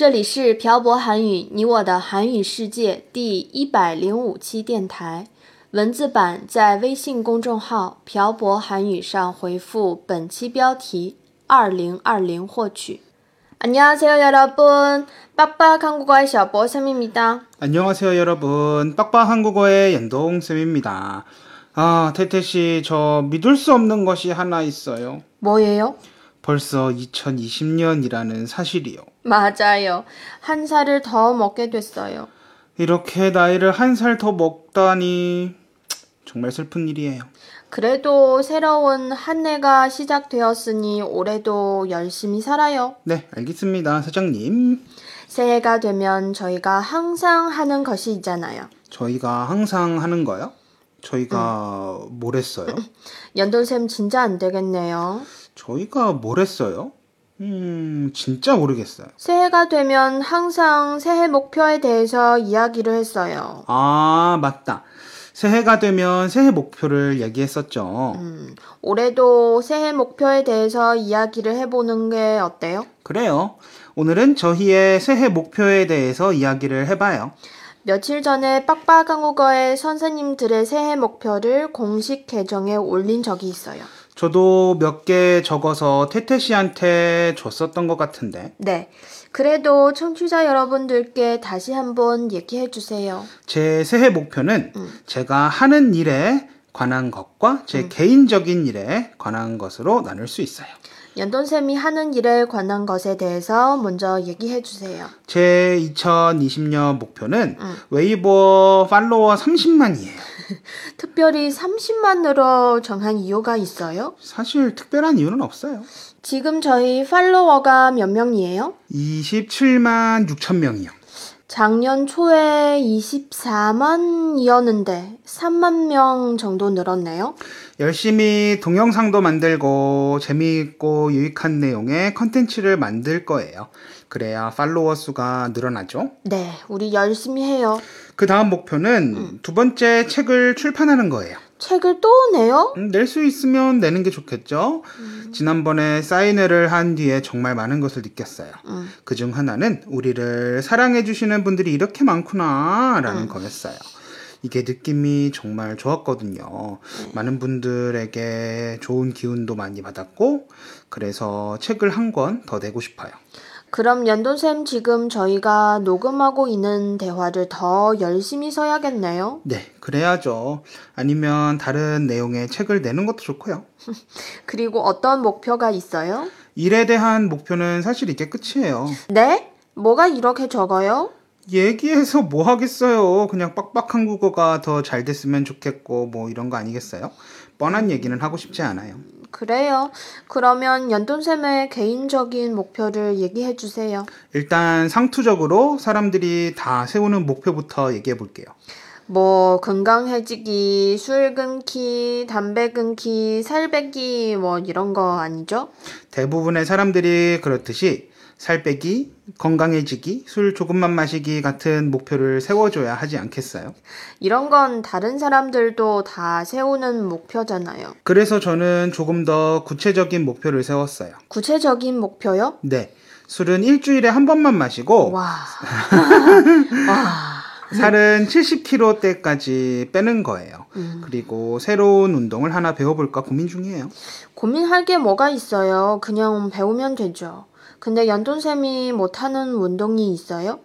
这里是朴博韩语，你我的韩语世界第一百零五期电台。文字版在微信公众号“朴博韩语”上回复本期标题“二零二零”获取。 안녕하세요 여러분. 빡빡 한국어의 셔보 쌤입니다. 안녕하세요, 여러분. 빡빡 한국어의 연동쌤입니다. 아, 태태씨, 저 믿을 수 없는 것이 하나 있어요. 뭐예요? 벌써 2020년이라는 사실이요. 맞아요. 한 살을 더 먹게 됐어요. 이렇게 나이를 한 살 더 먹다니, 정말 슬픈 일이에요. 그래도 새로운 한 해가 시작되었으니 올해도 열심히 살아요. 네, 알겠습니다, 사장님. 새해가 되면 저희가 항상 하는 것이 있잖아요. 저희가 항상 하는 거요? 저희가 뭘 했어요? 연돈쌤 진짜 안 되겠네요. 저희가 뭘 했어요? 음, 진짜 모르겠어요. 새해가 되면 항상 새해 목표에 대해서 이야기를 했어요. 아, 맞다. 새해가 되면 새해 목표를 얘기했었죠. 음, 올해도 새해 목표에 대해서 이야기를 해보는 게 어때요? 그래요. 오늘은 저희의 새해 목표에 대해서 이야기를 해봐요. 며칠 전에 빡빡 한 국어의 선생님들의 새해 목표를 공식 계정에 올린 적이 있어요. 저도 몇 개 적어서 태태 씨한테 줬었던 것 같은데. 네. 그래도 청취자 여러분들께 다시 한번 얘기해 주세요. 제 새해 목표는 음. 제가 하는 일에 관한 것과 제 개인적인 일에 관한 것으로 나눌 수 있어요. 연돈쌤이 하는 일에 관한 것에 대해서 먼저 얘기해 주세요. 제 2020년 목표는 음. 웨이보 팔로워 30만이에요. 특별히 30만으로 정한 이유가 있어요? 사실 특별한 이유는 없어요. 지금 저희 팔로워가 몇 명이에요? 27만 6천 명이요. 작년 초에 24만이었는데 3만 명 정도 늘었네요. 열심히 동영상도 만들고 재미있고 유익한 내용의 컨텐츠를 만들 거예요. 그래야 팔로워 수가 늘어나죠. 네, 우리 열심히 해요. 그 다음 목표는 두 번째 책을 출판하는 거예요. 책을 또 내요? 음, 낼수 있으면 내는 게 좋겠죠. 지난번에 사인회를 한 뒤에 정말 많은 것을 느꼈어요. 음. 그중 하나는 우리를 사랑해주시는 분들이 이렇게 많구나라는 음. 거였어요. 이게 느낌이 정말 좋았거든요. 많은 분들에게 좋은 기운도 많이 받았고, 그래서 책을 한 권 더 내고 싶어요. 그럼 연돈쌤 지금 저희가 녹음하고 있는 대화를 더 열심히 써야겠네요. 네, 그래야죠. 아니면 다른 내용의 책을 내는 것도 좋고요. 그리고 어떤 목표가 있어요? 일에 대한 목표는 사실 이게 끝이에요. 네? 뭐가 이렇게 적어요? 얘기해서 뭐 하겠어요. 그냥 빡빡 한 국어가 더 잘 됐으면 좋겠고, 뭐 이런 거 아니겠어요? 뻔한 얘기는 하고 싶지 않아요. 그래요. 그러면 연돈쌤의 개인적인 목표를 얘기해 주세요. 일단 상투적으로 사람들이 다 세우는 목표부터 얘기해 볼게요. 뭐 건강해지기, 술 끊기, 담배 끊기, 살 빼기 뭐 이런 거 아니죠? 대부분의 사람들이 그렇듯이 살 빼기, 건강해지기, 술 조금만 마시기 같은 목표를 세워줘야 하지 않겠어요? 이런 건 다른 사람들도 다 세우는 목표잖아요. 그래서 저는 조금 더 구체적인 목표를 세웠어요. 구체적인 목표요? 네. 술은 일주일에 한 번만 마시고, 와. 와. 살은 70kg대까지 빼는 거예요. 음. 그리고 새로운 운동을 하나 배워볼까 고민 중이에요. 고민할 게 뭐가 있어요? 그냥 배우면 되죠. 근데 연돈쌤이 못하는 운동이 있어요?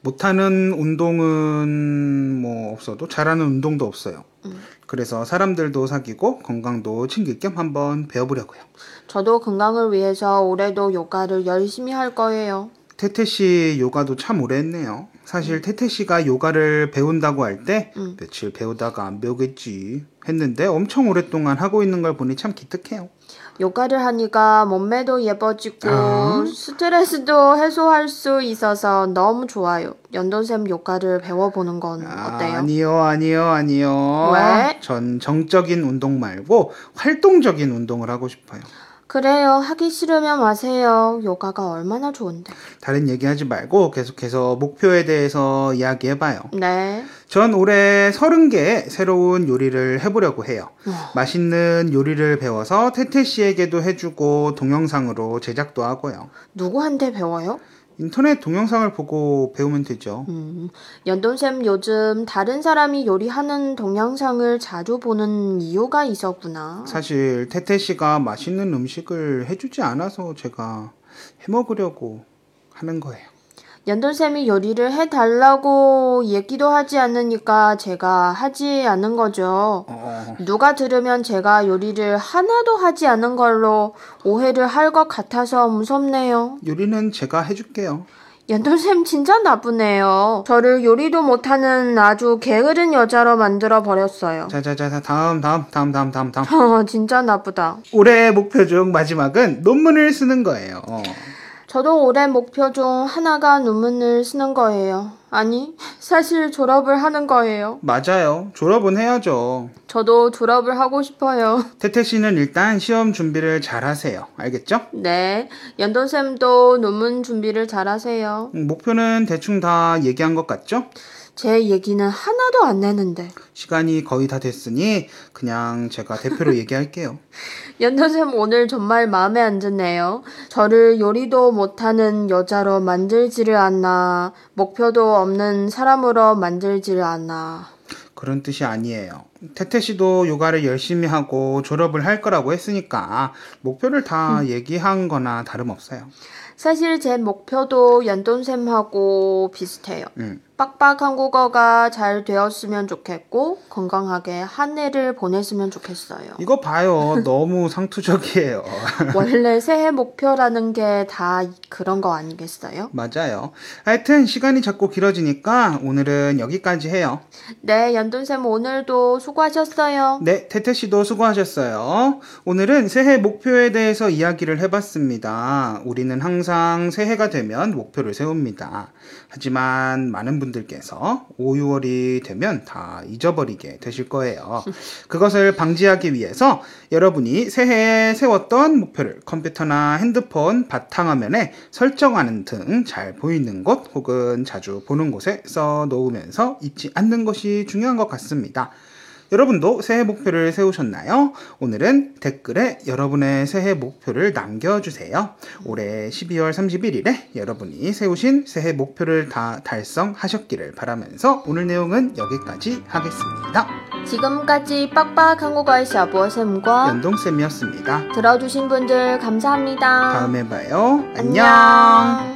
못하는 운동은 뭐 없어도 잘하는 운동도 없어요. 음. 그래서 사람들도 사귀고 건강도 챙길 겸 한번 배워보려고요. 저도 건강을 위해서 올해도 요가를 열심히 할 거예요. 태태 씨 요가도 참 오래 했네요. 사실 태태 씨가 요가를 배운다고 할때 음. 며칠 배우다가 안 배우겠지 했는데 엄청 오랫동안 하고 있는 걸 보니 참 기특해요. 요가를 하니까 몸매도 예뻐지고 아. 스트레스도 해소할 수 있어서 너무 좋아요. 연돈쌤 요가를 배워보는 건 어때요? 아니요, 아니요, 아니요. 왜? 전 정적인 운동 말고 활동적인 운동을 하고 싶어요. 그래요. 하기 싫으면 마세요. 요가가 얼마나 좋은데. 다른 얘기하지 말고 계속해서 목표에 대해서 이야기해봐요. 네. 전 올해 30개의 새로운 요리를 해보려고 해요. 맛있는 요리를 배워서 태태 씨에게도 해주고 동영상으로 제작도 하고요. 누구한테 배워요? 인터넷 동영상을 보고 배우면 되죠. 음, 연돈쌤 요즘 다른 사람이 요리하는 동영상을 자주 보는 이유가 있었구나. 사실 태태 씨가 맛있는 음식을 해주지 않아서 제가 해먹으려고 하는 거예요. 연돈쌤이 요리를 해달라고 얘기도 하지 않으니까 제가 하지 않은 거죠. 어, 누가 들으면 제가 요리를 하나도 하지 않은 걸로 오해를 할 것 같아서 무섭네요. 요리는 제가 해줄게요. 연돈쌤 진짜 나쁘네요. 저를 요리도 못하는 아주 게으른 여자로 만들어 버렸어요. 자자자 다음 다음 다음 다음 다음 다음. 어, 진짜 나쁘다. 올해 목표 중 마지막은 논문을 쓰는 거예요. 어. 저도 올해 목표 중 하나가 논문을 쓰는 거예요. 아니, 사실 졸업을 하는 거예요. 맞아요. 졸업은 해야죠. 저도 졸업을 하고 싶어요. 태태 씨는 일단 시험 준비를 잘 하세요. 알겠죠? 네, 연돈쌤도 논문 준비를 잘 하세요. 음, 목표는 대충 다 얘기한 것 같죠? 제 얘기는 하나도 안 내는데. 시간이 거의 다 됐으니 그냥 제가 대표로 얘기할게요. 연돈쌤 오늘 정말 마음에 안 드네요. 저를 요리도 못하는 여자로 만들지를 않나, 목표도 없는 사람으로 만들지를 않나. 그런 뜻이 아니에요. 태태 씨도 요가를 열심히 하고 졸업을 할 거라고 했으니까 목표를 다 얘기한 거나 다름없어요. 사실 제 목표도 연돈쌤하고 비슷해요. 음. 빡빡 한국어가 잘 되었으면 좋겠고 건강하게 한 해를 보냈으면 좋겠어요. 이거 봐요. 너무 상투적이에요. 원래 새해 목표라는 게 다 그런 거 아니겠어요? 맞아요. 하여튼 시간이 자꾸 길어지니까 오늘은 여기까지 해요. 네, 연돈쌤 오늘도 수고하셨어요. 네, 태태 씨도 수고하셨어요. 오늘은 새해 목표에 대해서 이야기를 해봤습니다. 우리는 항상 새해가 되면 목표를 세웁니다. 하지만 많은 분 들께서 5, 6월이 되면 다 잊어버리게 되실 거예요. 그것을 방지하기 위해서 여러분이 새해에 세웠던 목표를 컴퓨터나 핸드폰 바탕화면에 설정하는 등 잘 보이는 곳 혹은 자주 보는 곳에 써 놓으면서 잊지 않는 것이 중요한 것 같습니다. 여러분도 새해 목표를 세우셨나요? 오늘은 댓글에 여러분의 새해 목표를 남겨주세요. 올해 12월 31일에 여러분이 세우신 새해 목표를 다 달성하셨기를 바라면서 오늘 내용은 여기까지 하겠습니다. 지금까지 빡빡 한국어의 샤보쌤과 연동쌤이었습니다. 들어주신 분들 감사합니다. 다음에 봐요. 안녕. 안녕.